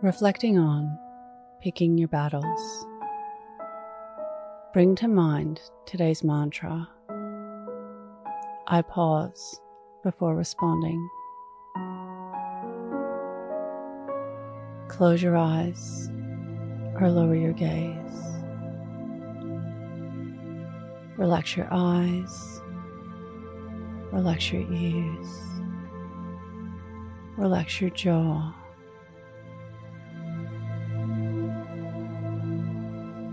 Reflecting on picking your battles. Bring to mind today's mantra. I pause before responding. Close your eyes or lower your gaze. Relax your eyes, relax your ears, relax your jaw.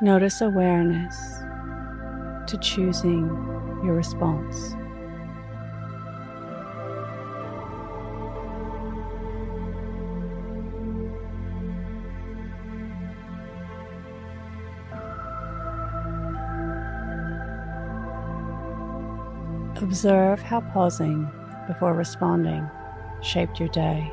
Notice awareness to choosing your response. Observe how pausing before responding shaped your day.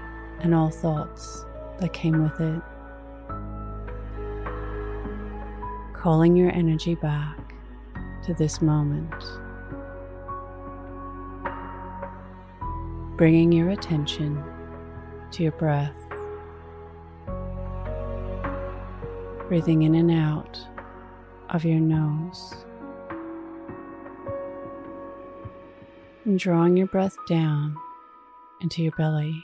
and all thoughts that came with it. Calling your energy back to this moment. Bringing your attention to your breath. Breathing in and out of your nose. And drawing your breath down into your belly